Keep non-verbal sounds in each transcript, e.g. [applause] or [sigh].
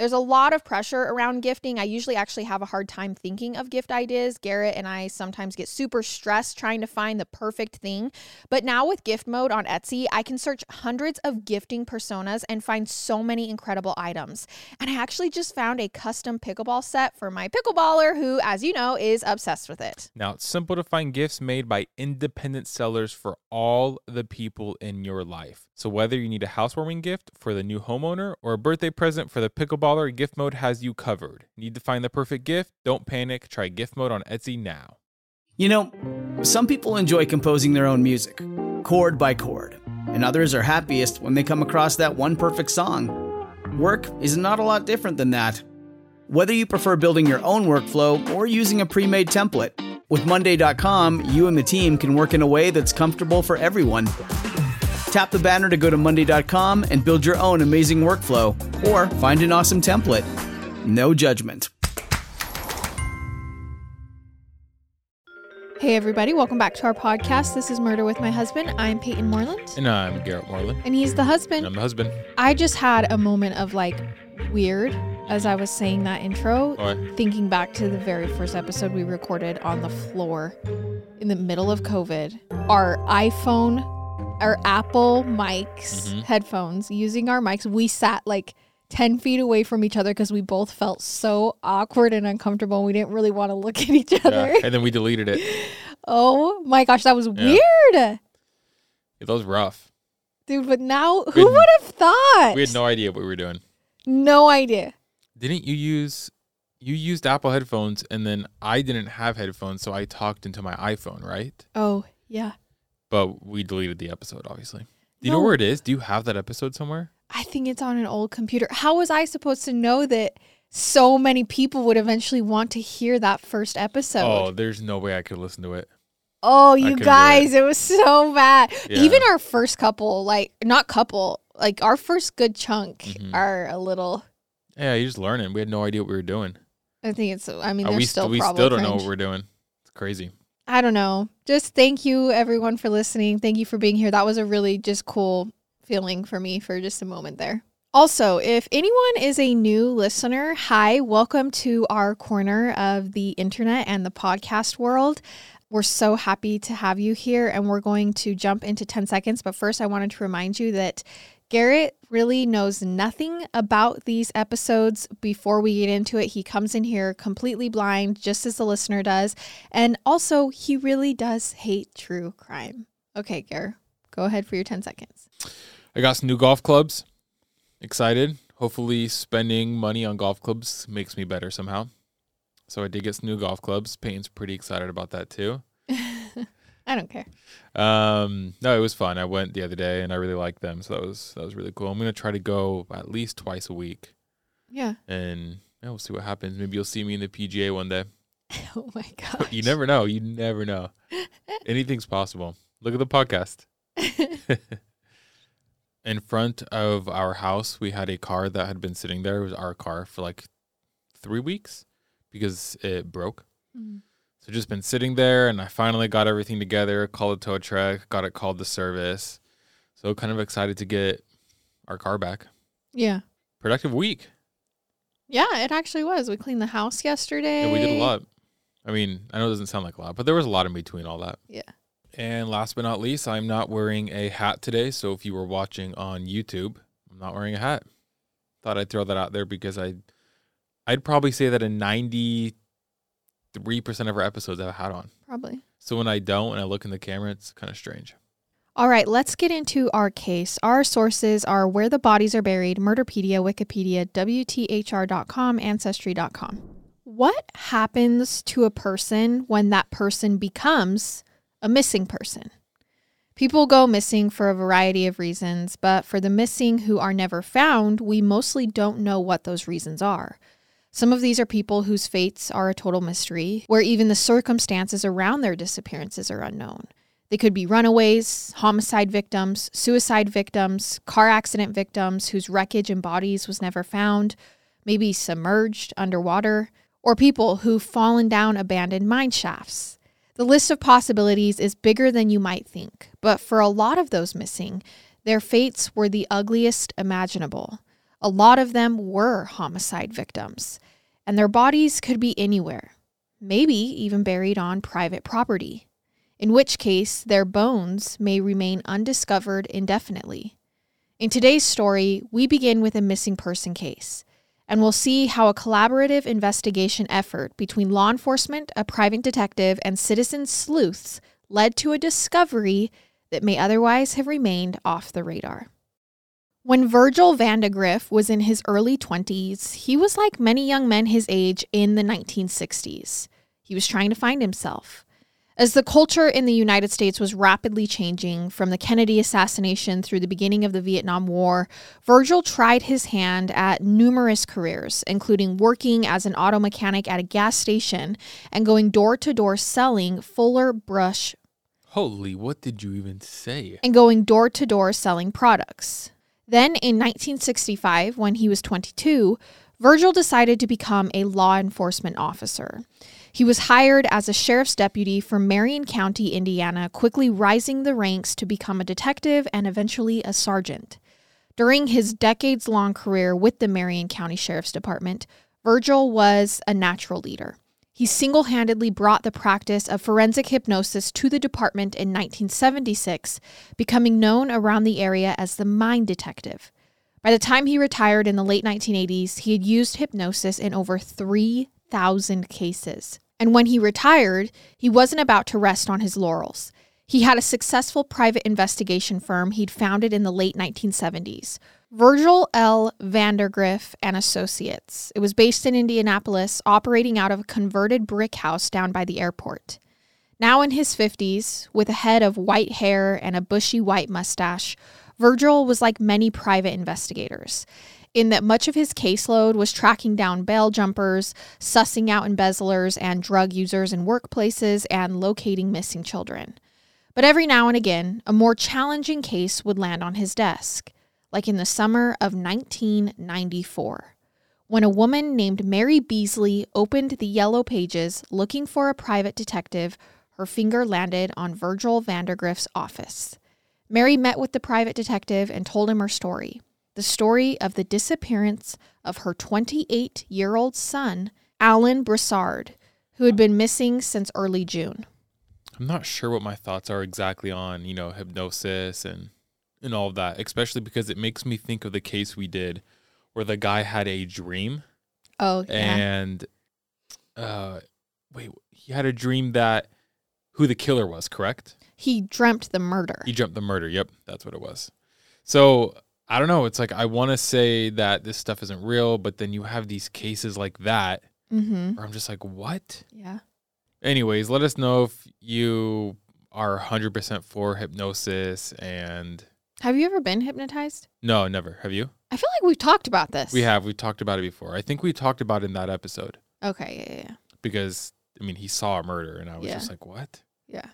There's a lot of pressure around gifting. I usually actually have a hard time thinking of gift ideas. Garrett and I sometimes get super stressed trying to find the perfect thing. But now with gift mode on Etsy, I can search hundreds of gifting personas and find so many incredible items. And I actually just found a custom pickleball set for my pickleballer, who, as you know, is obsessed with it. Now, it's simple to find gifts made by independent sellers for all the people in your life. So, whether you need a housewarming gift for the new homeowner or a birthday present for the pickleballer, gift mode has you covered. Need to find the perfect gift? Don't panic. Try gift mode on Etsy now. You know, some people enjoy composing their own music, chord by chord, and others are happiest when they come across that one perfect song. Work is not a lot different than that. Whether you prefer building your own workflow or using a pre made template, with Monday.com, you and the team can work in a way that's comfortable for everyone. Tap the banner to go to Monday.com and build your own amazing workflow or find an awesome template. No judgment. Hey, everybody, welcome back to our podcast. This is Murder with My Husband. I'm Payton Moreland, And I'm Garrett Moreland. and he's the And husband. I'm the husband. I just had a moment of like weird as I was saying that intro, Why? thinking back to the very first episode we recorded on the floor in the middle of COVID. Our iPhone, our Apple mics, Mhm. headphones, using our mics, we sat like 10 feet away from each other because we both felt so awkward and uncomfortable. And we didn't really want to look at each other. Yeah. And then we deleted it. [laughs] Oh my gosh, that was weird. Yeah, that was rough. Dude, but now who would have thought? We had no idea what we were doing. no idea. Didn't you use you used Apple headphones and then I didn't have headphones, so I talked into my iPhone, right? Oh, yeah. But we deleted the episode, obviously. Do you know where it is? Do you have that episode somewhere? I think it's on an old computer. How was I supposed to know that so many people would eventually want to hear that first episode? Oh, there's no way I could listen to it. Oh, you guys, it. was so bad. Yeah. Even our first couple, like not couple, like our first good chunk Mhm. are a little Yeah, you're just learning. We had no idea what we were doing. I think it's I mean Uh, we still we still don't know what we're doing. It's crazy. I don't know. Just thank you everyone for listening. Thank you for being here. That was a really just cool feeling for me for just a moment there. Also, if anyone is a new listener, hi, welcome to our corner of the internet and the podcast world. We're so happy to have you here and we're going to jump into 10 seconds. But first, I wanted to remind you that Garrett really knows nothing about these episodes before we get into it. He comes in here completely blind, just as the listener does. And also, he really does hate true crime. Okay, Garrett, go ahead for your 10 seconds. I got some new golf clubs. Excited. Hopefully, spending money on golf clubs makes me better somehow. So I did get some new golf clubs. Payton's pretty excited about that too. I don't care. Um, no, it was fun. I went the other day and I really liked them, so that was that was really cool. I'm gonna try to go at least twice a week, Yeah. and yeah, we'll see what happens. Maybe you'll see me in the PGA one day. [laughs] [laughs] Oh my [laughs] gosh. You never know. You never know. Anything's possible. Look at the podcast. in front of our house, we had a car that had been sitting there. It was our car for like three weeks because it broke. Mm. So just been sitting there, and I finally got everything together. Called a tow truck, got it called the service. So kind of excited to get our car back. Yeah. Productive week. Yeah, it actually was. We cleaned the house yesterday. Yeah, we did a lot. I mean, I know it doesn't sound like a lot, but there was a lot in between all that. Yeah. And last but not least, I'm not wearing a hat today. So if you were watching on YouTube, I'm not wearing a hat. Thought I'd throw that out there because I, I'd probably say that in 93% of our episodes I have a hat on. Probably. So when I don't and I look in the camera, it's kind of strange. All right, let's get into our case. Our sources are Where the Bodies Are Buried, Murderpedia, Wikipedia, WTHR.com, Ancestry.com. What happens to a person when that person becomes a missing person? People go missing for a variety of reasons, but for the missing who are never found, we mostly don't know what those reasons are. Some of these are people whose fates are a total mystery, where even the circumstances around their disappearances are unknown. They could be runaways, homicide victims, suicide victims, car accident victims whose wreckage and bodies was never found, maybe submerged underwater, or people who've fallen down abandoned mine shafts. The list of possibilities is bigger than you might think, but for a lot of those missing, their fates were the ugliest imaginable. A lot of them were homicide victims, and their bodies could be anywhere, maybe even buried on private property in which case their bones may remain undiscovered indefinitely. In today's story, we begin with a missing person case, and we'll see how a collaborative investigation effort between law enforcement, a private detective, and citizen sleuths led to a discovery that may otherwise have remained off the radar. When Virgil Vandagriff was in his early 20s, he was like many young men his age in the 1960s. He was trying to find himself. As the culture in the United States was rapidly changing from the Kennedy assassination through the beginning of the Vietnam War, Virgil tried his hand at numerous careers, including working as an auto mechanic at a gas station and going door to door selling Fuller brush. Holy, what did you even say? And going door to door selling products. Then in 1965, when he was 22, Virgil decided to become a law enforcement officer. He was hired as a sheriff's deputy for Marion County, Indiana, quickly rising the ranks to become a detective and eventually a sergeant. During his decades long career with the Marion County Sheriff's Department, Virgil was a natural leader. He single handedly brought the practice of forensic hypnosis to the department in 1976, becoming known around the area as the Mind Detective. By the time he retired in the late 1980s, he had used hypnosis in over 3 thousand cases. And when he retired, he wasn't about to rest on his laurels. He had a successful private investigation firm he'd founded in the late 1970s, Virgil L. Vandagriff and Associates. It was based in Indianapolis, operating out of a converted brick house down by the airport. Now in his 50s, with a head of white hair and a bushy white mustache, Virgil was like many private investigators in that much of his caseload was tracking down bail jumpers, sussing out embezzlers and drug users in workplaces, and locating missing children. But every now and again, a more challenging case would land on his desk, like in the summer of 1994, when a woman named Mary Beasley opened the yellow pages looking for a private detective. Her finger landed on Virgil Vandagriff's office. Mary met with the private detective and told him her story the story of the disappearance of her 28 year old son, Alan Broussard, who had been missing since early June. I'm not sure what my thoughts are exactly on, you know, hypnosis and and all of that, especially because it makes me think of the case we did where the guy had a dream. Oh, yeah. And uh wait, he had a dream that who the killer was, correct? He dreamt the murder. He dreamt the murder. Yep, that's what it was. So I don't know. It's like I want to say that this stuff isn't real, but then you have these cases like that mm-hmm. where I'm just like, what? Yeah. Anyways, let us know if you are 100% for hypnosis and. Have you ever been hypnotized? No, never. Have you? I feel like we've talked about this. We have. We talked about it before. I think we talked about it in that episode. Okay. Yeah. Yeah. Because I mean, he saw a murder, and I was Yeah. just like, what? Yeah.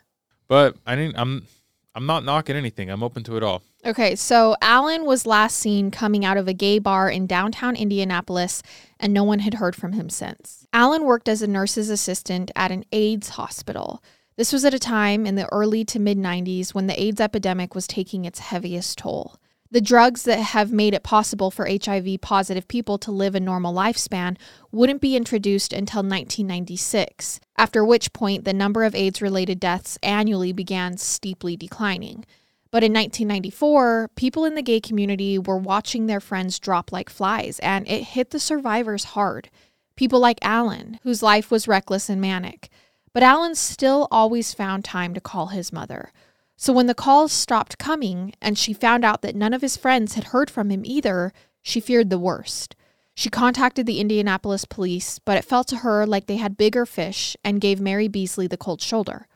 But I didn't. I'm. I'm not knocking anything. I'm open to it all. Okay, so Alan was last seen coming out of a gay bar in downtown Indianapolis, and no one had heard from him since. Alan worked as a nurse's assistant at an AIDS hospital. This was at a time in the early to mid 90s when the AIDS epidemic was taking its heaviest toll. The drugs that have made it possible for HIV positive people to live a normal lifespan wouldn't be introduced until 1996, after which point the number of AIDS related deaths annually began steeply declining. But in 1994, people in the gay community were watching their friends drop like flies, and it hit the survivors hard. People like Alan, whose life was reckless and manic. But Alan still always found time to call his mother. So when the calls stopped coming and she found out that none of his friends had heard from him either, she feared the worst. She contacted the Indianapolis police, but it felt to her like they had bigger fish and gave Mary Beasley the cold shoulder.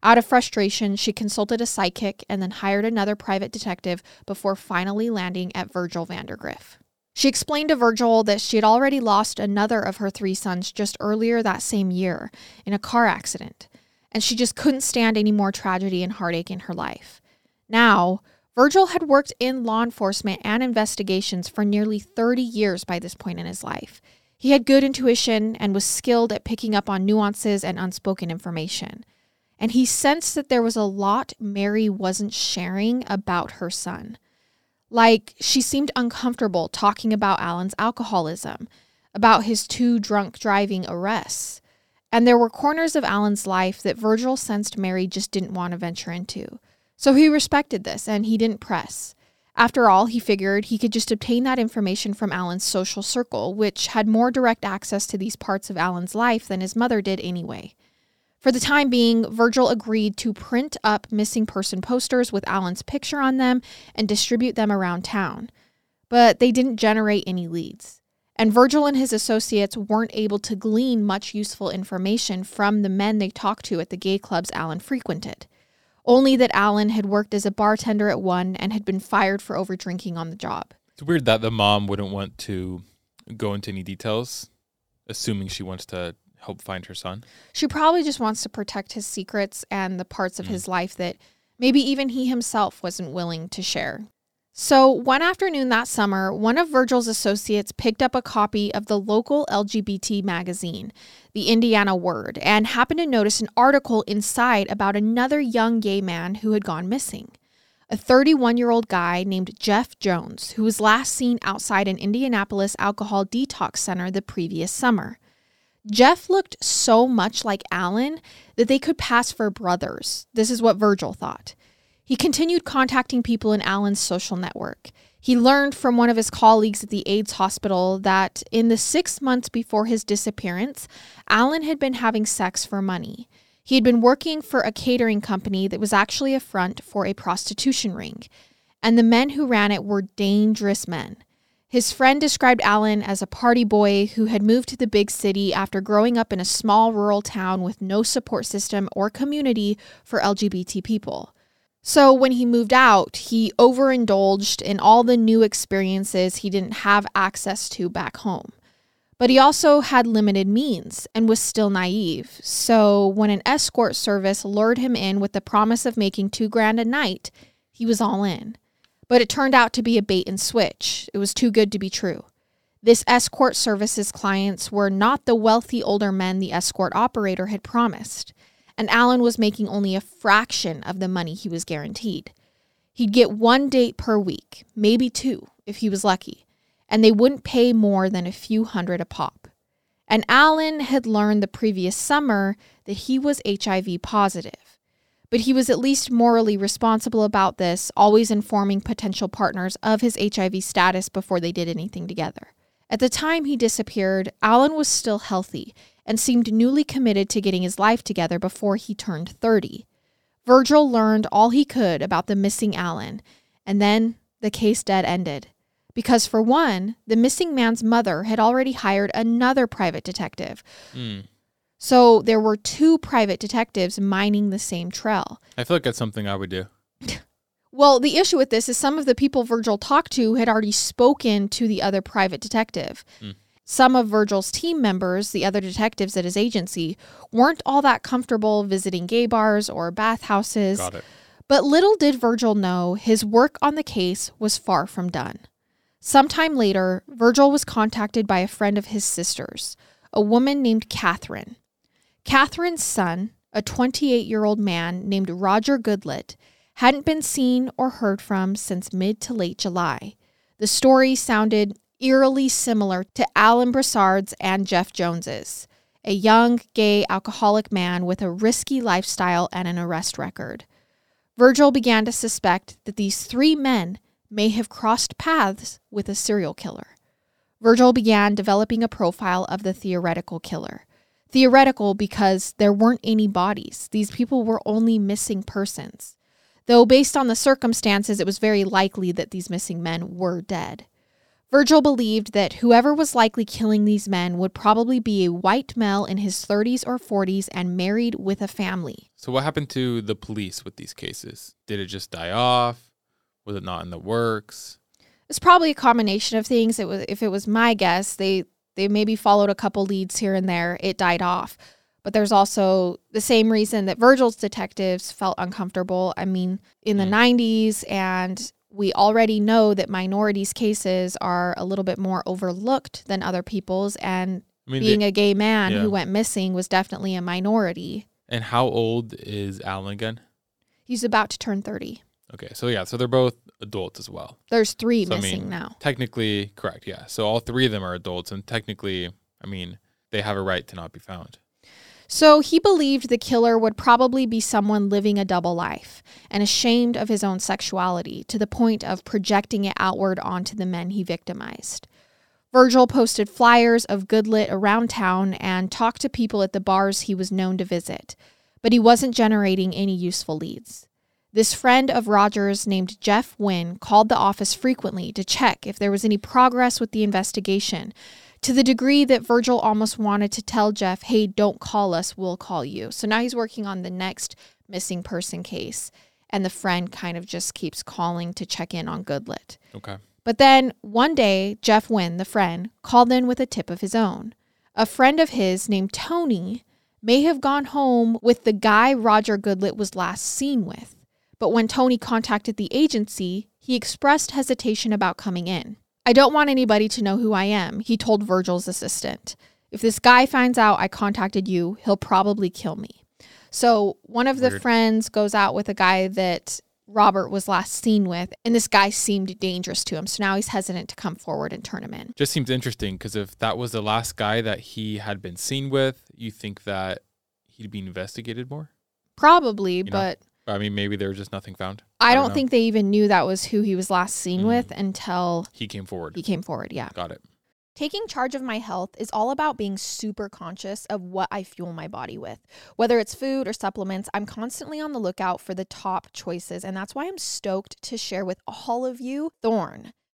Out of frustration, she consulted a psychic and then hired another private detective before finally landing at Virgil Vandagriff. She explained to Virgil that she had already lost another of her three sons just earlier that same year in a car accident, and she just couldn't stand any more tragedy and heartache in her life. Now, Virgil had worked in law enforcement and investigations for nearly 30 years by this point in his life. He had good intuition and was skilled at picking up on nuances and unspoken information. And he sensed that there was a lot Mary wasn't sharing about her son. Like, she seemed uncomfortable talking about Alan's alcoholism, about his two drunk driving arrests. And there were corners of Alan's life that Virgil sensed Mary just didn't want to venture into. So he respected this and he didn't press. After all, he figured he could just obtain that information from Alan's social circle, which had more direct access to these parts of Alan's life than his mother did anyway. For the time being, Virgil agreed to print up missing person posters with Alan's picture on them and distribute them around town. But they didn't generate any leads. And Virgil and his associates weren't able to glean much useful information from the men they talked to at the gay clubs Alan frequented only that Alan had worked as a bartender at one and had been fired for over drinking on the job. It's weird that the mom wouldn't want to go into any details, assuming she wants to help find her son. She probably just wants to protect his secrets and the parts of mm. his life that maybe even he himself wasn't willing to share. So, one afternoon that summer, one of Virgil's associates picked up a copy of the local LGBT magazine, the Indiana Word, and happened to notice an article inside about another young gay man who had gone missing. A 31 year old guy named Jeff Jones, who was last seen outside an Indianapolis alcohol detox center the previous summer. Jeff looked so much like Alan that they could pass for brothers. This is what Virgil thought. He continued contacting people in Alan's social network. He learned from one of his colleagues at the AIDS hospital that in the six months before his disappearance, Alan had been having sex for money. He had been working for a catering company that was actually a front for a prostitution ring, and the men who ran it were dangerous men. His friend described Alan as a party boy who had moved to the big city after growing up in a small rural town with no support system or community for LGBT people. So when he moved out, he overindulged in all the new experiences he didn't have access to back home. But he also had limited means and was still naive. So when an escort service lured him in with the promise of making two grand a night, he was all in. But it turned out to be a bait and switch. It was too good to be true. This escort service's clients were not the wealthy older men the escort operator had promised and Alan was making only a fraction of the money he was guaranteed. He'd get one date per week, maybe two, if he was lucky, and they wouldn't pay more than a few hundred a pop. And Alan had learned the previous summer that he was HIV positive. But he was at least morally responsible about this, always informing potential partners of his HIV status before they did anything together. At the time he disappeared, Alan was still healthy and seemed newly committed to getting his life together before he turned 30. Virgil learned all he could about the missing Alan, and then the case dead ended. Because, for one, the missing man's mother had already hired another private detective. Mm. So there were two private detectives mining the same trail. I feel like that's something I would do. [laughs] well, the issue with this is some of the people Virgil talked to had already spoken to the other private detective. Mm. Some of Virgil's team members, the other detectives at his agency, weren't all that comfortable visiting gay bars or bathhouses. Got it. But little did Virgil know his work on the case was far from done. Sometime later, Virgil was contacted by a friend of his sister's, a woman named Catherine. Catherine's son, a 28 year old man named Roger Goodlet, hadn't been seen or heard from since mid to late July. The story sounded eerily similar to Alan Broussard's and Jeff Jones's, a young, gay, alcoholic man with a risky lifestyle and an arrest record. Virgil began to suspect that these three men may have crossed paths with a serial killer. Virgil began developing a profile of the theoretical killer. Theoretical because there weren't any bodies, these people were only missing persons. Though, based on the circumstances, it was very likely that these missing men were dead. Virgil believed that whoever was likely killing these men would probably be a white male in his 30s or 40s and married with a family. So, what happened to the police with these cases? Did it just die off? Was it not in the works? It's probably a combination of things. It was if it was my guess, they they maybe followed a couple leads here and there. It died off. But there's also the same reason that Virgil's detectives felt uncomfortable. I mean, in the Mm. 90s and we already know that minorities cases are a little bit more overlooked than other people's and I mean, being they- a gay man yeah. who went missing was definitely a minority. and how old is Alan again? He's about to turn 30. Okay, so yeah, so they're both adults as well. There's 3 So, I missing mean, now. Technically, correct. Yeah. So all three of them are adults, and technically, I mean, they have a right to not be found. So he believed the killer would probably be someone living a double life and ashamed of his own sexuality to the point of projecting it outward onto the men he victimized. Virgil posted flyers of Goodlet around town and talked to people at the bars he was known to visit, but he wasn't generating any useful leads. This friend of Rogers named Jeff Wynn called the office frequently to check if there was any progress with the investigation, to the degree that Virgil almost wanted to tell Jeff, hey, don't call us, we'll call you. So now he's working on the next missing person case, and the friend kind of just keeps calling to check in on Goodlet. Okay. But then one day, Jeff Wynn, the friend, called in with a tip of his own. A friend of his named Tony may have gone home with the guy Roger Goodlet was last seen with. But when Tony contacted the agency, he expressed hesitation about coming in. I don't want anybody to know who I am, he told Virgil's assistant. If this guy finds out I contacted you, he'll probably kill me. So one of the Weird. friends goes out with a guy that Robert was last seen with, and this guy seemed dangerous to him. So now he's hesitant to come forward and turn him in. Just seems interesting because if that was the last guy that he had been seen with, you think that he'd be investigated more? Probably, know, but I mean, maybe there was just nothing found. I I don't, know. think they even knew that was who he was last seen Mm. with until He came forward. he came forward. Yeah. Got it. Taking charge of my health is all about being super conscious of what I fuel my body with. Whether it's food or supplements, I'm constantly on the lookout for the top choices, and that's why I'm stoked to share with all of you Thorne.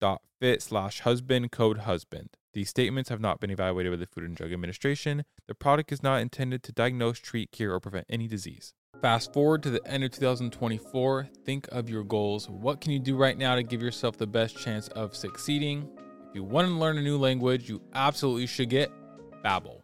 Thorne.fit slash husband, code husband. These statements have not been evaluated by the Food and Drug Administration. The product is not intended to diagnose, treat, cure, or prevent any disease. Fast forward to the end of 2024. Think of your goals. What can you do right now to give yourself the best chance of succeeding? If you want to learn a new language, you absolutely should get Babbel.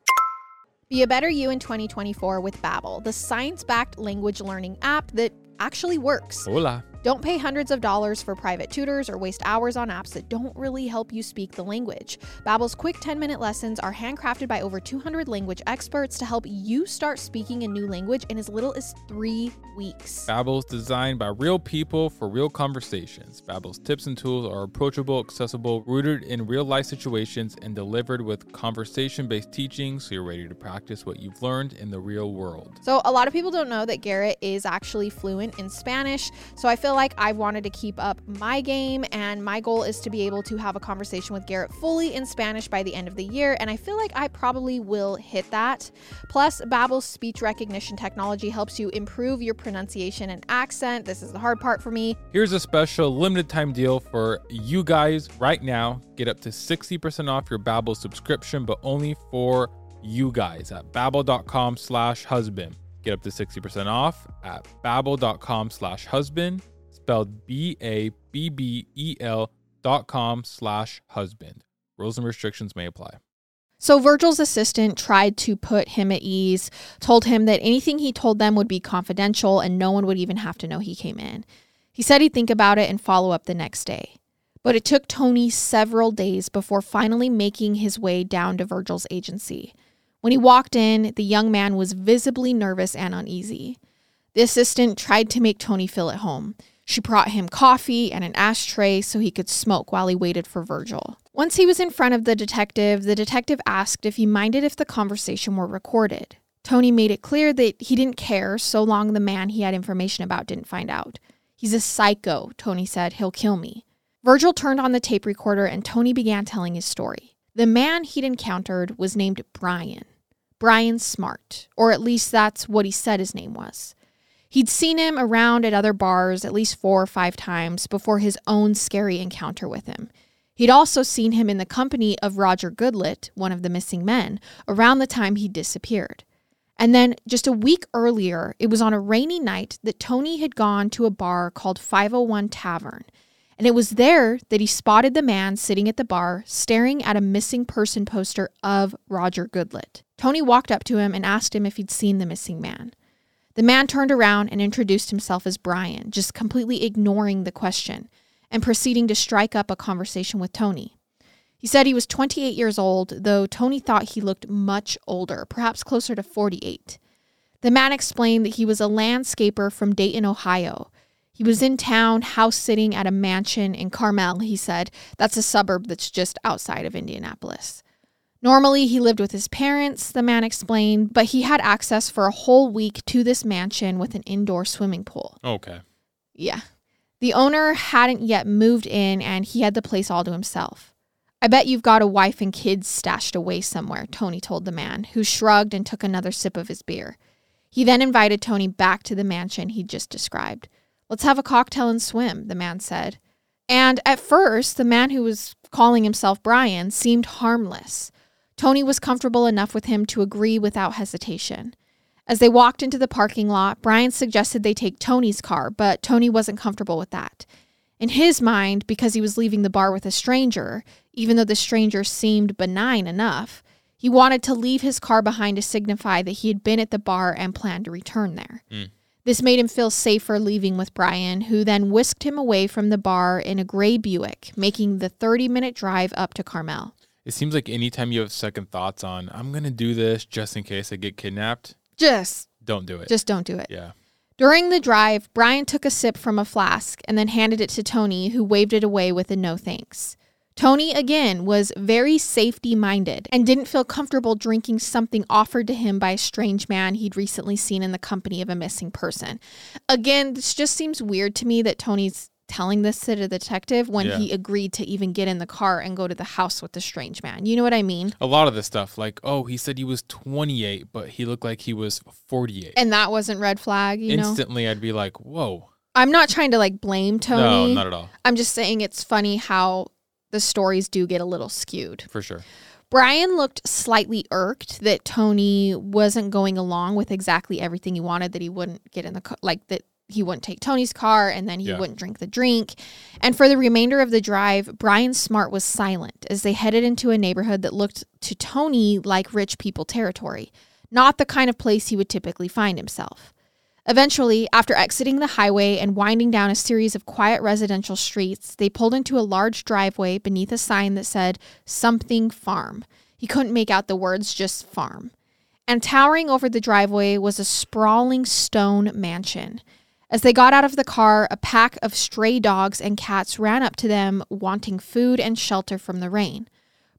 Be a better you in 2024 with Babbel, the science-backed language learning app that actually works. Hola. Don't pay hundreds of dollars for private tutors or waste hours on apps that don't really help you speak the language. Babbel's quick 10-minute lessons are handcrafted by over 200 language experts to help you start speaking a new language in as little as 3 weeks. Babbel is designed by real people for real conversations. Babbel's tips and tools are approachable, accessible, rooted in real-life situations, and delivered with conversation-based teaching so you're ready to practice what you've learned in the real world. So, a lot of people don't know that Garrett is actually fluent in Spanish. So, I feel like I've wanted to keep up my game, and my goal is to be able to have a conversation with Garrett fully in Spanish by the end of the year. And I feel like I probably will hit that. Plus, Babbel's speech recognition technology helps you improve your pronunciation and accent. This is the hard part for me. Here's a special limited time deal for you guys right now. Get up to 60% off your Babbel subscription, but only for you guys at babbel.com slash husband. Get up to 60% off at babbel.com slash husband, spelled B-A-B-B-E-L dot com slash husband. Rules and restrictions may apply. So Virgil's assistant tried to put him at ease, told him that anything he told them would be confidential and no one would even have to know he came in. He said he'd think about it and follow up the next day. But it took Tony several days before finally making his way down to Virgil's agency. When he walked in, the young man was visibly nervous and uneasy. The assistant tried to make Tony feel at home. She brought him coffee and an ashtray so he could smoke while he waited for Virgil. Once he was in front of the detective, the detective asked if he minded if the conversation were recorded. Tony made it clear that he didn't care so long the man he had information about didn't find out. He's a psycho, Tony said. He'll kill me. Virgil turned on the tape recorder and Tony began telling his story. The man he'd encountered was named Brian. Brian Smart, or at least that's what he said his name was. He'd seen him around at other bars at least four or five times before his own scary encounter with him. He'd also seen him in the company of Roger Goodlet, one of the missing men, around the time he disappeared. And then just a week earlier, it was on a rainy night that Tony had gone to a bar called 501 Tavern and it was there that he spotted the man sitting at the bar staring at a missing person poster of Roger Goodlet. Tony walked up to him and asked him if he'd seen the missing man. The man turned around and introduced himself as Brian, just completely ignoring the question and proceeding to strike up a conversation with Tony. He said he was 28 years old, though Tony thought he looked much older, perhaps closer to 48. The man explained that he was a landscaper from Dayton, Ohio, he was in town house sitting at a mansion in Carmel, he said. That's a suburb that's just outside of Indianapolis. Normally, he lived with his parents, the man explained, but he had access for a whole week to this mansion with an indoor swimming pool. Okay. Yeah. The owner hadn't yet moved in and he had the place all to himself. I bet you've got a wife and kids stashed away somewhere, Tony told the man, who shrugged and took another sip of his beer. He then invited Tony back to the mansion he'd just described. Let's have a cocktail and swim, the man said. And at first, the man who was calling himself Brian seemed harmless. Tony was comfortable enough with him to agree without hesitation. As they walked into the parking lot, Brian suggested they take Tony's car, but Tony wasn't comfortable with that. In his mind, because he was leaving the bar with a stranger, even though the stranger seemed benign enough, he wanted to leave his car behind to signify that he had been at the bar and planned to return there. Mm. This made him feel safer leaving with Brian, who then whisked him away from the bar in a gray Buick, making the 30 minute drive up to Carmel. It seems like anytime you have second thoughts on, I'm going to do this just in case I get kidnapped, just don't do it. Just don't do it. Yeah. During the drive, Brian took a sip from a flask and then handed it to Tony, who waved it away with a no thanks. Tony, again, was very safety minded and didn't feel comfortable drinking something offered to him by a strange man he'd recently seen in the company of a missing person. Again, this just seems weird to me that Tony's telling this to the detective when yeah. he agreed to even get in the car and go to the house with the strange man. You know what I mean? A lot of this stuff, like, oh, he said he was 28, but he looked like he was 48. And that wasn't red flag, you Instantly, know? I'd be like, whoa. I'm not trying to like blame Tony. No, not at all. I'm just saying it's funny how the stories do get a little skewed. For sure. Brian looked slightly irked that Tony wasn't going along with exactly everything he wanted, that he wouldn't get in the car, like that he wouldn't take Tony's car and then he yeah. wouldn't drink the drink. And for the remainder of the drive, Brian Smart was silent as they headed into a neighborhood that looked to Tony like rich people territory, not the kind of place he would typically find himself. Eventually, after exiting the highway and winding down a series of quiet residential streets, they pulled into a large driveway beneath a sign that said something farm. He couldn't make out the words, just farm. And towering over the driveway was a sprawling stone mansion. As they got out of the car, a pack of stray dogs and cats ran up to them, wanting food and shelter from the rain.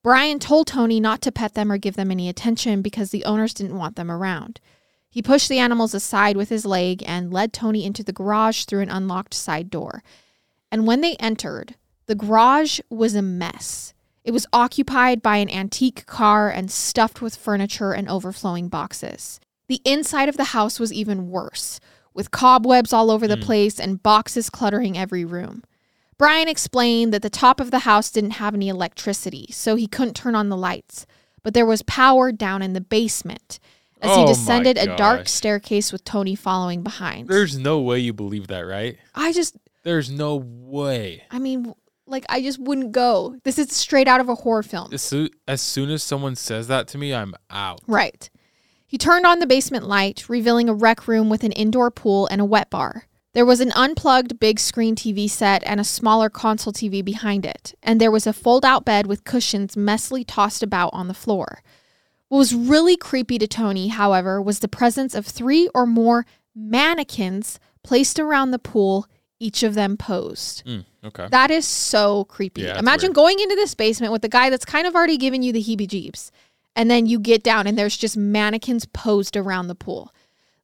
Brian told Tony not to pet them or give them any attention because the owners didn't want them around. He pushed the animals aside with his leg and led Tony into the garage through an unlocked side door. And when they entered, the garage was a mess. It was occupied by an antique car and stuffed with furniture and overflowing boxes. The inside of the house was even worse, with cobwebs all over the mm. place and boxes cluttering every room. Brian explained that the top of the house didn't have any electricity, so he couldn't turn on the lights, but there was power down in the basement as oh he descended a dark staircase with Tony following behind. There's no way you believe that, right? I just. There's no way. I mean, like, I just wouldn't go. This is straight out of a horror film. As soon, as soon as someone says that to me, I'm out. Right. He turned on the basement light, revealing a rec room with an indoor pool and a wet bar. There was an unplugged big screen TV set and a smaller console TV behind it, and there was a fold out bed with cushions messily tossed about on the floor. What was really creepy to Tony, however, was the presence of three or more mannequins placed around the pool, each of them posed. Mm, okay. That is so creepy. Yeah, Imagine weird. going into this basement with the guy that's kind of already given you the heebie jeebies. And then you get down and there's just mannequins posed around the pool.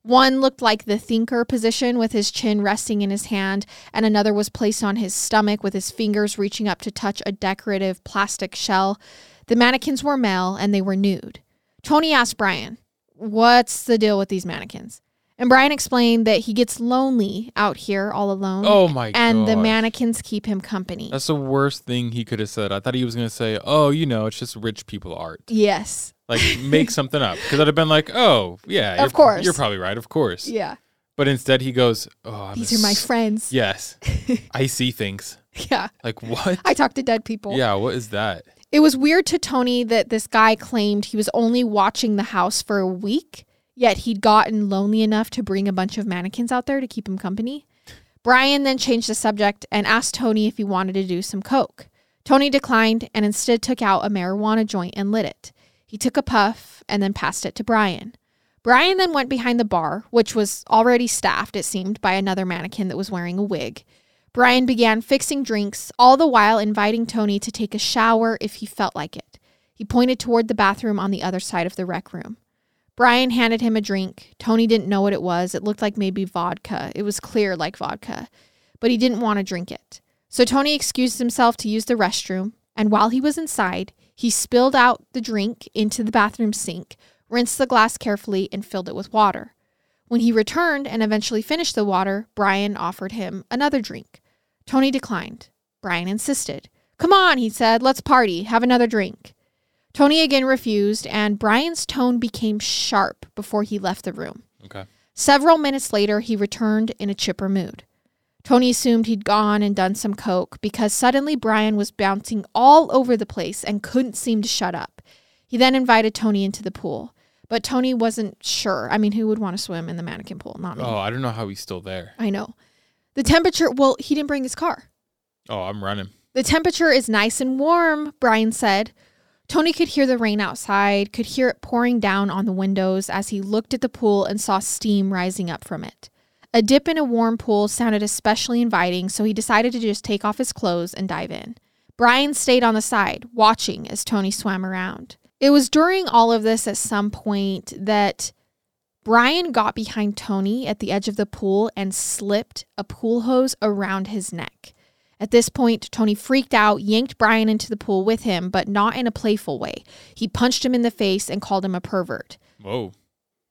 One looked like the thinker position with his chin resting in his hand, and another was placed on his stomach with his fingers reaching up to touch a decorative plastic shell. The mannequins were male and they were nude. Tony asked Brian, What's the deal with these mannequins? And Brian explained that he gets lonely out here all alone. Oh my god. And the mannequins keep him company. That's the worst thing he could have said. I thought he was gonna say, "Oh, you know, it's just rich people art." yes. Like make [laughs] something up because I'd have been like, "Oh, yeah, Of you're- course. you're probably right, of course." Yeah. But instead, he goes, "Oh, I'm These a are my s- friends. Yes, [laughs] I see things. Yeah. Like what? I talk to dead people. yeah, what is that? It was weird to Tony that this guy claimed he was only watching the house for a week, yet he'd gotten lonely enough to bring a bunch of mannequins out there to keep him company. Brian then changed the subject and asked Tony if he wanted to do some coke. Tony declined and instead took out a marijuana joint and lit it. He took a puff and then passed it to Brian. Brian then went behind the bar, which was already staffed, it seemed, by another mannequin that was wearing a wig. Brian began fixing drinks, all the while inviting Tony to take a shower if he felt like it. He pointed toward the bathroom on the other side of the rec room. Brian handed him a drink. Tony didn't know what it was. It looked like maybe vodka. It was clear like vodka, but he didn't want to drink it. So Tony excused himself to use the restroom, and while he was inside, he spilled out the drink into the bathroom sink, rinsed the glass carefully, and filled it with water. When he returned and eventually finished the water, Brian offered him another drink. Tony declined. Brian insisted. Come on, he said, let's party, have another drink. Tony again refused, and Brian's tone became sharp before he left the room. Okay. Several minutes later, he returned in a chipper mood. Tony assumed he'd gone and done some coke because suddenly Brian was bouncing all over the place and couldn't seem to shut up. He then invited Tony into the pool, but Tony wasn't sure. I mean, who would want to swim in the mannequin pool? Not me. Oh, I don't know how he's still there. I know. The temperature, well, he didn't bring his car. Oh, I'm running. The temperature is nice and warm, Brian said. Tony could hear the rain outside, could hear it pouring down on the windows as he looked at the pool and saw steam rising up from it. A dip in a warm pool sounded especially inviting, so he decided to just take off his clothes and dive in. Brian stayed on the side, watching as Tony swam around. It was during all of this at some point that Brian got behind Tony at the edge of the pool and slipped a pool hose around his neck. At this point, Tony freaked out, yanked Brian into the pool with him, but not in a playful way. He punched him in the face and called him a pervert. Whoa.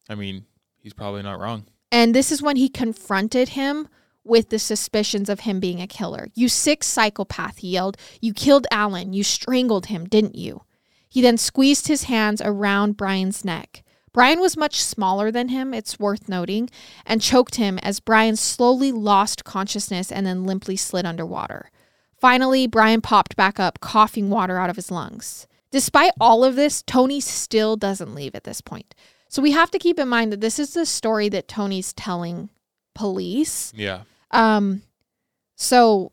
I mean, he's probably not wrong. And this is when he confronted him with the suspicions of him being a killer. You sick psychopath, he yelled. You killed Alan. You strangled him, didn't you? He then squeezed his hands around Brian's neck. Brian was much smaller than him, it's worth noting, and choked him as Brian slowly lost consciousness and then limply slid underwater. Finally, Brian popped back up, coughing water out of his lungs. Despite all of this, Tony still doesn't leave at this point. So we have to keep in mind that this is the story that Tony's telling police. Yeah. Um so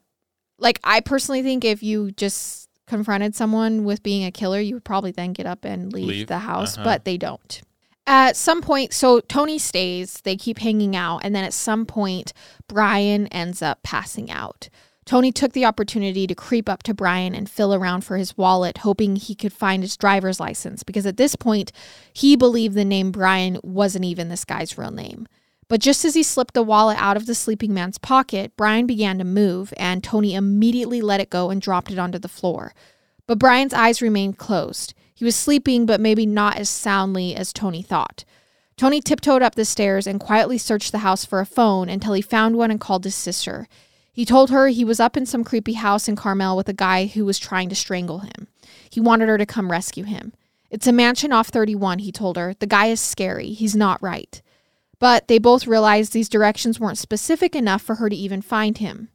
like I personally think if you just confronted someone with being a killer, you would probably then get up and leave, Leave. the house, Uh-huh. but they don't. At some point, so Tony stays, they keep hanging out, and then at some point, Brian ends up passing out. Tony took the opportunity to creep up to Brian and feel around for his wallet, hoping he could find his driver's license, because at this point, he believed the name Brian wasn't even this guy's real name. But just as he slipped the wallet out of the sleeping man's pocket, Brian began to move, and Tony immediately let it go and dropped it onto the floor. But Brian's eyes remained closed. He was sleeping, but maybe not as soundly as Tony thought. Tony tiptoed up the stairs and quietly searched the house for a phone until he found one and called his sister. He told her he was up in some creepy house in Carmel with a guy who was trying to strangle him. He wanted her to come rescue him. It's a mansion off 31, he told her. The guy is scary. He's not right. But they both realized these directions weren't specific enough for her to even find him.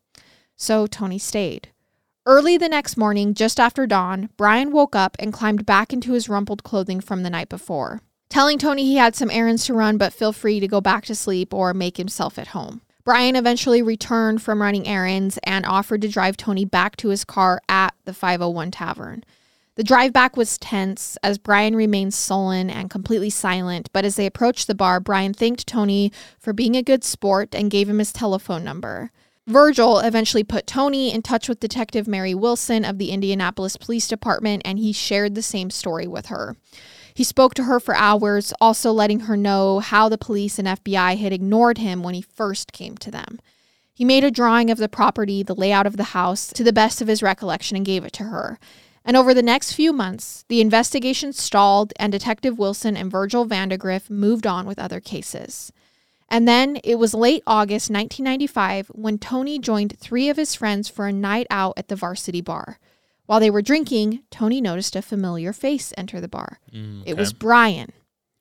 So Tony stayed. Early the next morning, just after dawn, Brian woke up and climbed back into his rumpled clothing from the night before, telling Tony he had some errands to run but feel free to go back to sleep or make himself at home. Brian eventually returned from running errands and offered to drive Tony back to his car at the 501 Tavern. The drive back was tense as Brian remained sullen and completely silent, but as they approached the bar, Brian thanked Tony for being a good sport and gave him his telephone number. Virgil eventually put Tony in touch with Detective Mary Wilson of the Indianapolis Police Department, and he shared the same story with her. He spoke to her for hours, also letting her know how the police and FBI had ignored him when he first came to them. He made a drawing of the property, the layout of the house, to the best of his recollection, and gave it to her. And over the next few months, the investigation stalled and Detective Wilson and Virgil Vandagriff moved on with other cases. And then it was late August 1995 when Tony joined three of his friends for a night out at the varsity bar. While they were drinking, Tony noticed a familiar face enter the bar. Mm, It was Brian.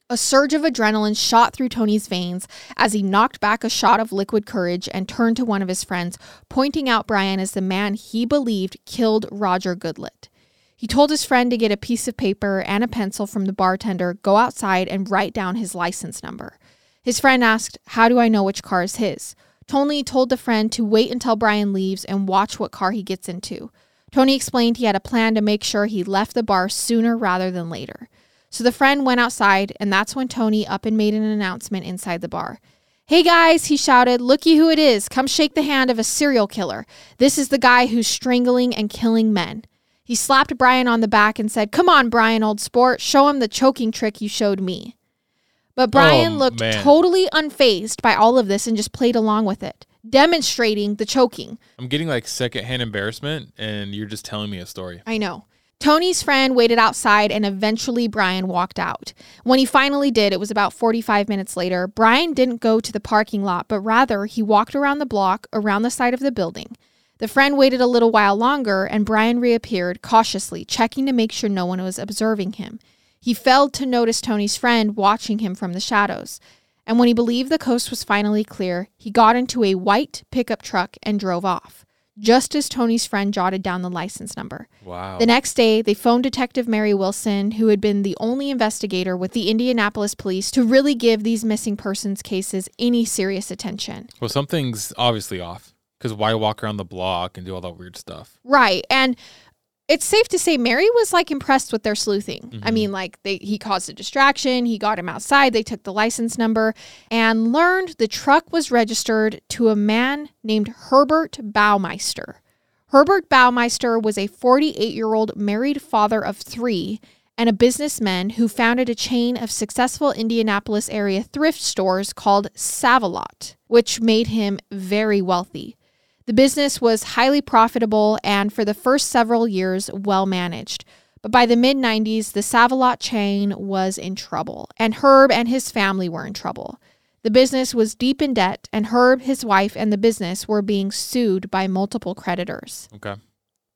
A surge of adrenaline shot through Tony's veins as he knocked back a shot of liquid courage and turned to one of his friends, pointing out Brian as the man he believed killed Roger Goodlet. He told his friend to get a piece of paper and a pencil from the bartender, go outside, and write down his license number. His friend asked, How do I know which car is his? Tony told the friend to wait until Brian leaves and watch what car he gets into. Tony explained he had a plan to make sure he left the bar sooner rather than later. So the friend went outside, and that's when Tony up and made an announcement inside the bar. Hey guys, he shouted, looky who it is. Come shake the hand of a serial killer. This is the guy who's strangling and killing men. He slapped Brian on the back and said, Come on, Brian, old sport, show him the choking trick you showed me. But Brian Oh, looked man. totally unfazed by all of this and just played along with it, demonstrating the choking. I'm getting like secondhand embarrassment, and you're just telling me a story. I know. Tony's friend waited outside and eventually Brian walked out. When he finally did, it was about 45 minutes later. Brian didn't go to the parking lot, but rather he walked around the block, around the side of the building. The friend waited a little while longer and Brian reappeared cautiously, checking to make sure no one was observing him. He failed to notice Tony's friend watching him from the shadows. And when he believed the coast was finally clear, he got into a white pickup truck and drove off, just as Tony's friend jotted down the license number. Wow. The next day, they phoned Detective Mary Wilson, who had been the only investigator with the Indianapolis police to really give these missing persons cases any serious attention. well, something's obviously off. Because why walk around the block and do all that weird stuff? Right. And it's safe to say Mary was like impressed with their sleuthing. I Mhm. mean, like they he caused a distraction, he got him outside, they took the license number and learned the truck was registered to a man named Herbert Baumeister. Herbert Baumeister was a 48-year-old married father of 3 and a businessman who founded a chain of successful Indianapolis area thrift stores called Savalot, which made him very wealthy. The business was highly profitable and for the first several years well managed. But by the mid 90s, the Savalot chain was in trouble, and Herb and his family were in trouble. The business was deep in debt, and Herb, his wife, and the business were being sued by multiple creditors. Okay.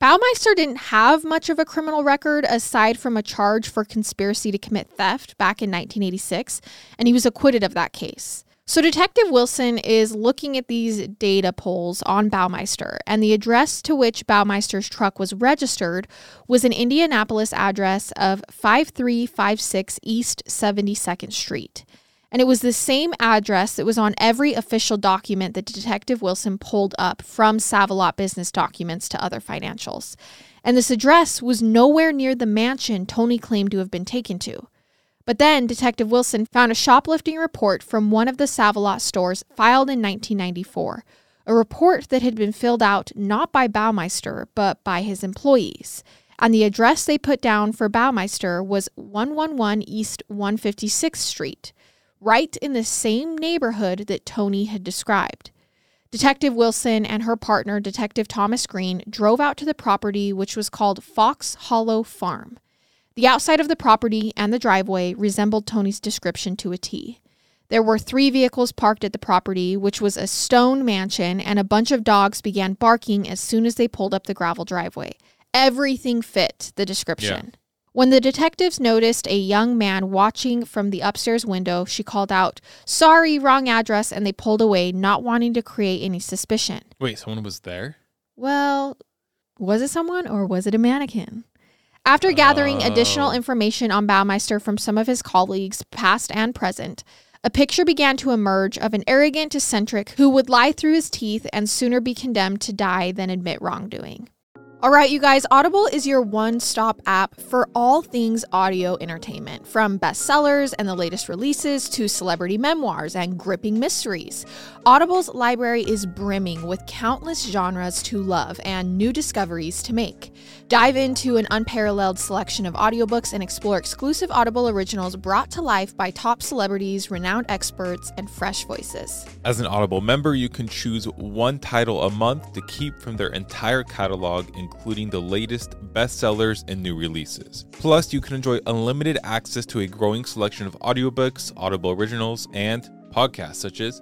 Baumeister didn't have much of a criminal record aside from a charge for conspiracy to commit theft back in 1986, and he was acquitted of that case. So, Detective Wilson is looking at these data polls on Baumeister, and the address to which Baumeister's truck was registered was an Indianapolis address of 5356 East 72nd Street. And it was the same address that was on every official document that Detective Wilson pulled up from Savalot business documents to other financials. And this address was nowhere near the mansion Tony claimed to have been taken to. But then Detective Wilson found a shoplifting report from one of the Savalot stores filed in 1994, a report that had been filled out not by Baumeister, but by his employees. And the address they put down for Baumeister was 111 East 156th Street, right in the same neighborhood that Tony had described. Detective Wilson and her partner, Detective Thomas Green, drove out to the property, which was called Fox Hollow Farm. The outside of the property and the driveway resembled Tony's description to a T. There were three vehicles parked at the property, which was a stone mansion, and a bunch of dogs began barking as soon as they pulled up the gravel driveway. Everything fit the description. When the detectives noticed a young man watching from the upstairs window, she called out, Sorry, wrong address, and they pulled away, not wanting to create any suspicion. Wait, someone was there? Well, was it someone or was it a mannequin? After gathering additional information on Baumeister from some of his colleagues, past and present, A picture began to emerge of an arrogant eccentric who would lie through his teeth and sooner be condemned to die than admit wrongdoing. All right, you guys, Audible is your one stop app for all things audio entertainment, from bestsellers and the latest releases to celebrity memoirs and gripping mysteries. Audible's library is brimming with countless genres to love and new discoveries to make. Dive into an unparalleled selection of audiobooks and explore exclusive Audible originals brought to life by top celebrities, renowned experts, and fresh voices. As an Audible member, you can choose one title a month to keep from their entire catalog, including the latest bestsellers and new releases. Plus, you can enjoy unlimited access to a growing selection of audiobooks, Audible originals, and podcasts such as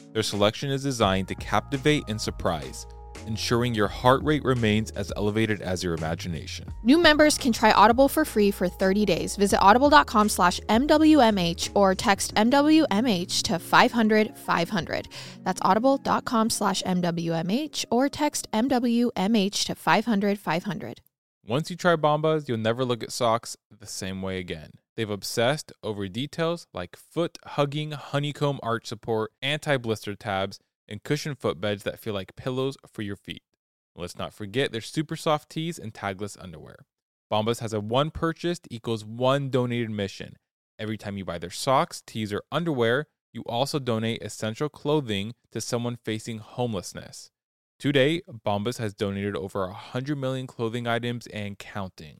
Their selection is designed to captivate and surprise, ensuring your heart rate remains as elevated as your imagination. New members can try Audible for free for 30 days. Visit audible.com slash MWMH or text MWMH to 500 500. That's audible.com slash MWMH or text MWMH to 500 500. Once you try Bombas, you'll never look at socks the same way again. They've obsessed over details like foot hugging honeycomb arch support, anti blister tabs, and cushioned footbeds that feel like pillows for your feet. Let's not forget their super soft tees and tagless underwear. Bombas has a one purchased equals one donated mission. Every time you buy their socks, tees, or underwear, you also donate essential clothing to someone facing homelessness. Today, Bombas has donated over 100 million clothing items and counting.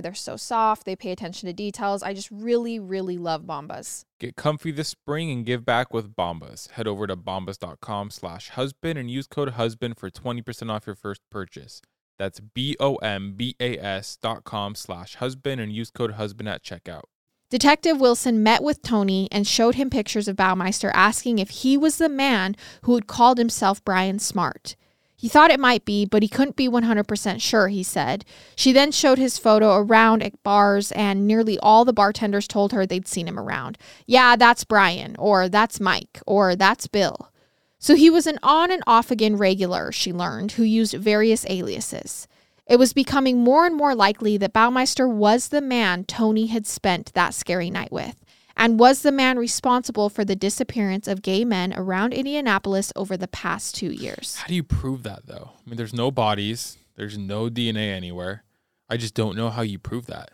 they're so soft, they pay attention to details. I just really, really love Bombas. Get comfy this spring and give back with Bombas. Head over to bombas.com slash husband and use code husband for 20% off your first purchase. That's B-O-M-B-A-S dot com slash husband and use code husband at checkout. Detective Wilson met with Tony and showed him pictures of Baumeister asking if he was the man who had called himself Brian Smart. He thought it might be, but he couldn't be 100% sure, he said. She then showed his photo around at bars, and nearly all the bartenders told her they'd seen him around. Yeah, that's Brian, or that's Mike, or that's Bill. So he was an on and off again regular, she learned, who used various aliases. It was becoming more and more likely that Baumeister was the man Tony had spent that scary night with and was the man responsible for the disappearance of gay men around Indianapolis over the past two years. How do you prove that though? I mean, there's no bodies, there's no DNA anywhere. I just don't know how you prove that.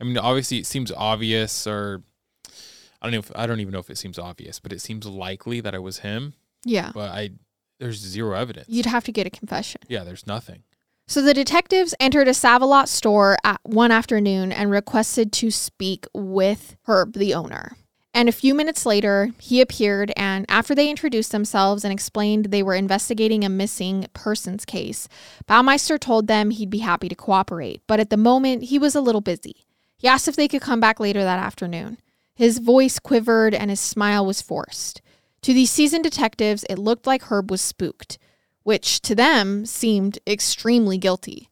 I mean, obviously it seems obvious or I don't know if I don't even know if it seems obvious, but it seems likely that it was him. Yeah. But I there's zero evidence. You'd have to get a confession. Yeah, there's nothing. So the detectives entered a Save-A-Lot store at one afternoon and requested to speak with Herb, the owner. And a few minutes later, he appeared, and after they introduced themselves and explained they were investigating a missing persons case, Baumeister told them he'd be happy to cooperate, but at the moment, he was a little busy. He asked if they could come back later that afternoon. His voice quivered and his smile was forced. To these seasoned detectives, it looked like Herb was spooked which to them seemed extremely guilty.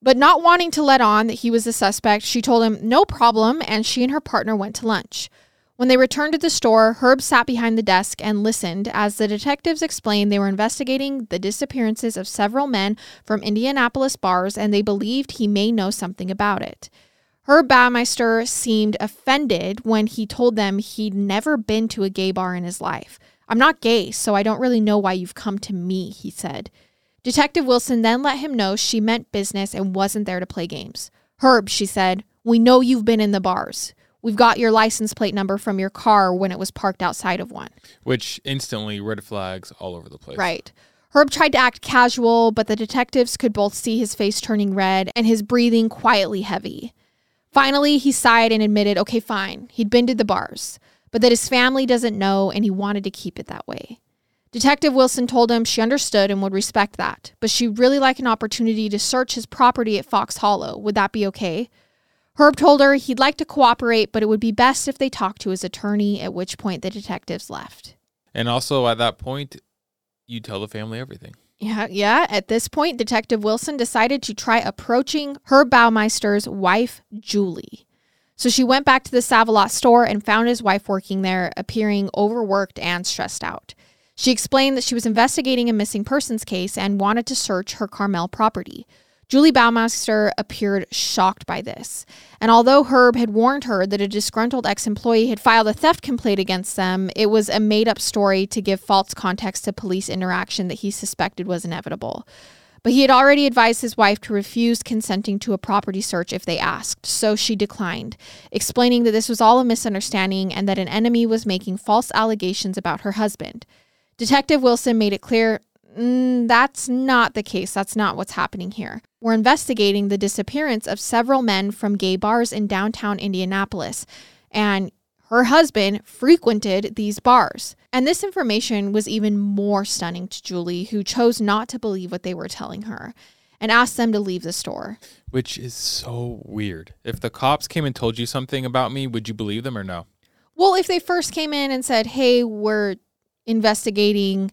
But not wanting to let on that he was a suspect, she told him no problem, and she and her partner went to lunch. When they returned to the store, Herb sat behind the desk and listened as the detectives explained they were investigating the disappearances of several men from Indianapolis bars and they believed he may know something about it. Herb Baumeister seemed offended when he told them he'd never been to a gay bar in his life. I'm not gay, so I don't really know why you've come to me, he said. Detective Wilson then let him know she meant business and wasn't there to play games. Herb, she said, we know you've been in the bars. We've got your license plate number from your car when it was parked outside of one. Which instantly red flags all over the place. Right. Herb tried to act casual, but the detectives could both see his face turning red and his breathing quietly heavy. Finally, he sighed and admitted, okay, fine, he'd been to the bars, but that his family doesn't know and he wanted to keep it that way. Detective Wilson told him she understood and would respect that, but she'd really like an opportunity to search his property at Fox Hollow. Would that be okay? Herb told her he'd like to cooperate, but it would be best if they talked to his attorney, at which point the detectives left. And also at that point, you tell the family everything. Yeah, yeah. At this point, Detective Wilson decided to try approaching her Baumeister's wife, Julie. So she went back to the Save-A-Lot store and found his wife working there, appearing overworked and stressed out. She explained that she was investigating a missing persons case and wanted to search her Carmel property. Julie Baumeister appeared shocked by this. And although Herb had warned her that a disgruntled ex employee had filed a theft complaint against them, it was a made up story to give false context to police interaction that he suspected was inevitable. But he had already advised his wife to refuse consenting to a property search if they asked, so she declined, explaining that this was all a misunderstanding and that an enemy was making false allegations about her husband. Detective Wilson made it clear mm, that's not the case. That's not what's happening here. We're investigating the disappearance of several men from gay bars in downtown Indianapolis, and her husband frequented these bars. And this information was even more stunning to Julie, who chose not to believe what they were telling her and asked them to leave the store. Which is so weird. If the cops came and told you something about me, would you believe them or no? Well, if they first came in and said, hey, we're investigating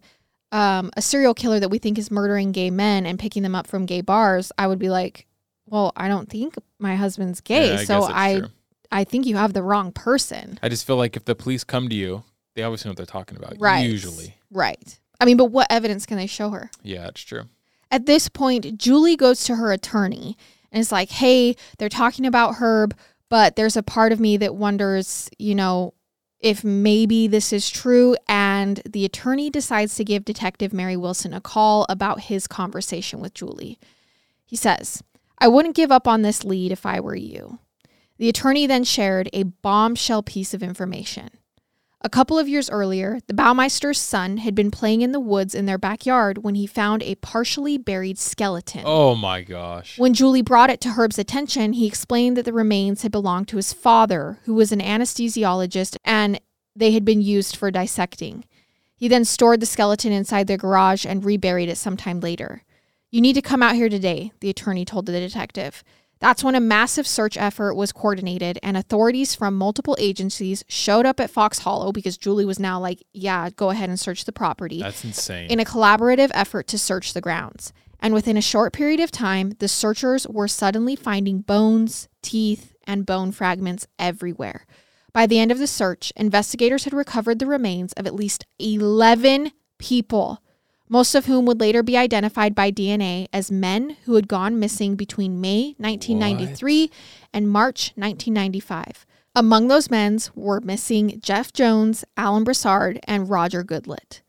um, a serial killer that we think is murdering gay men and picking them up from gay bars, I would be like, well, I don't think my husband's gay, Yeah, I so I true. I think you have the wrong person. I just feel like if the police come to you, they obviously know what they're talking about. Right. Usually. Right. I mean, but what evidence can they show her? Yeah, it's true. At this point, Julie goes to her attorney and is like, hey, they're talking about Herb, but there's a part of me that wonders, you know, if maybe this is true. And the attorney decides to give Detective Mary Wilson a call about his conversation with Julie. He says, I wouldn't give up on this lead if I were you. The attorney then shared a bombshell piece of information. A couple of years earlier, the Baumeister's son had been playing in the woods in their backyard when he found a partially buried skeleton. Oh my gosh. When Julie brought it to Herb's attention, he explained that the remains had belonged to his father, who was an anesthesiologist, and they had been used for dissecting. He then stored the skeleton inside their garage and reburied it sometime later. You need to come out here today, the attorney told the detective. That's when a massive search effort was coordinated, and authorities from multiple agencies showed up at Fox Hollow because Julie was now like, Yeah, go ahead and search the property That's insane. in a collaborative effort to search the grounds. And within a short period of time, the searchers were suddenly finding bones, teeth, and bone fragments everywhere. By the end of the search, investigators had recovered the remains of at least 11 people, most of whom would later be identified by DNA as men who had gone missing between May 1993 and March 1995. Among those men were missing Jeff Jones, Alan Broussard, and Roger Goodlet.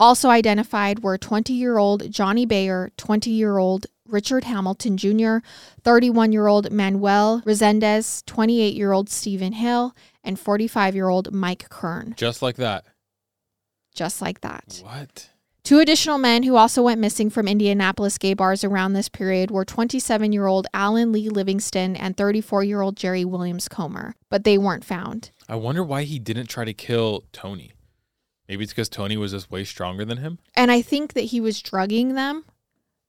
Also identified were 20 year old Johnny Bayer, 20 year old Richard Hamilton Jr., 31 year old Manuel Resendez, 28 year old Stephen Hill, and 45 year old Mike Kern. Just like that. Just like that. What? Two additional men who also went missing from Indianapolis gay bars around this period were 27 year old Alan Lee Livingston and 34 year old Jerry Williams Comer, but they weren't found. I wonder why he didn't try to kill Tony. Maybe it's because Tony was just way stronger than him. And I think that he was drugging them,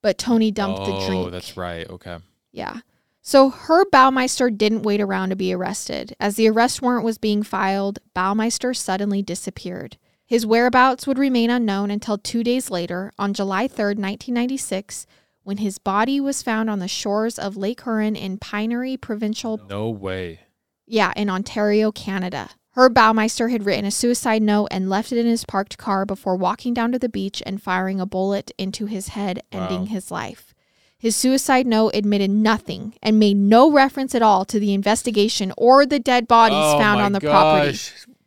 but Tony dumped oh, the drink. Oh, that's right. Okay. Yeah. So Herb Baumeister didn't wait around to be arrested. As the arrest warrant was being filed, Baumeister suddenly disappeared. His whereabouts would remain unknown until two days later, on July 3rd, 1996, when his body was found on the shores of Lake Huron in Pinery Provincial, No way. yeah, in Ontario, Canada. Herb Baumeister had written a suicide note and left it in his parked car before walking down to the beach and firing a bullet into his head, ending Wow. his life. His suicide note admitted nothing and made no reference at all to the investigation or the dead bodies Oh found on the property.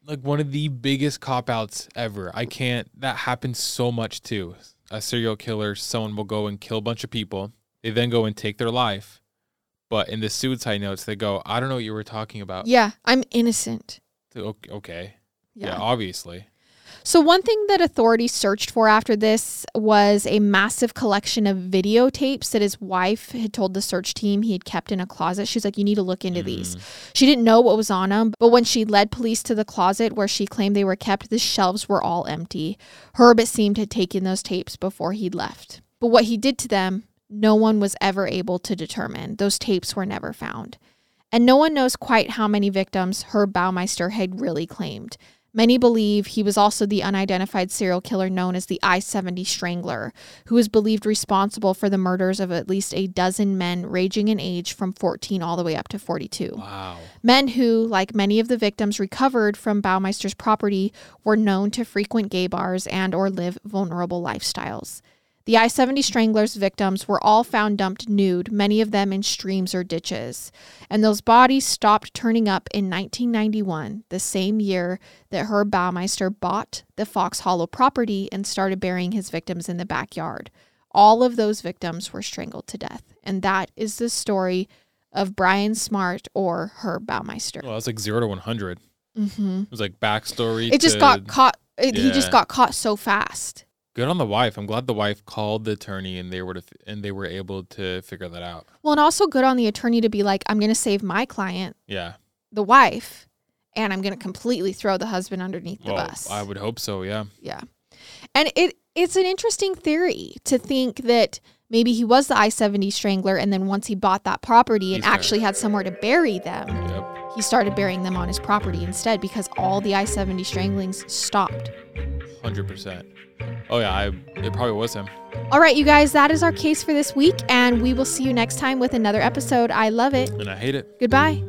Like one of the biggest cop outs ever. I can't. That happens so much too. A serial killer, someone will go and kill a bunch of people. They then go and take their life. But in the suicide notes, they go, "I don't know what you were talking about." Yeah, I'm innocent. Okay. Yeah. yeah obviously. So, one thing that authorities searched for after this was a massive collection of videotapes that his wife had told the search team he had kept in a closet. She's like, You need to look into these. Mm. She didn't know what was on them, but when she led police to the closet where she claimed they were kept, the shelves were all empty. Herb, it seemed, had taken those tapes before he'd left. But what he did to them, no one was ever able to determine. Those tapes were never found. And no one knows quite how many victims Herb Baumeister had really claimed. Many believe he was also the unidentified serial killer known as the I 70 Strangler, who is believed responsible for the murders of at least a dozen men ranging in age from 14 all the way up to 42. Wow. Men who, like many of the victims recovered from Baumeister's property, were known to frequent gay bars and or live vulnerable lifestyles. The I 70 Strangler's victims were all found dumped nude, many of them in streams or ditches. And those bodies stopped turning up in 1991, the same year that Herb Baumeister bought the Fox Hollow property and started burying his victims in the backyard. All of those victims were strangled to death. And that is the story of Brian Smart or Herb Baumeister. Well, that's like zero to one hundred. hmm It was like backstory. It just got caught. It, He just got caught so fast. Good on the wife. I'm glad the wife called the attorney and they were to and they were able to figure that out. Well, and also good on the attorney to be like, I'm going to save my client, Yeah. the wife, and I'm going to completely throw the husband underneath the Well, bus. I would hope so. Yeah. yeah. And it it's an interesting theory to think that maybe he was the I-70 strangler and then once he bought that property and He's actually had somewhere to bury them, Yep. he started burying them on his property instead because all the I-70 stranglings stopped. Hundred percent. Oh yeah. I. It probably was him. All right, you guys, that is our case for this week and we will see you next time with another episode. I love it. And I hate it. Goodbye.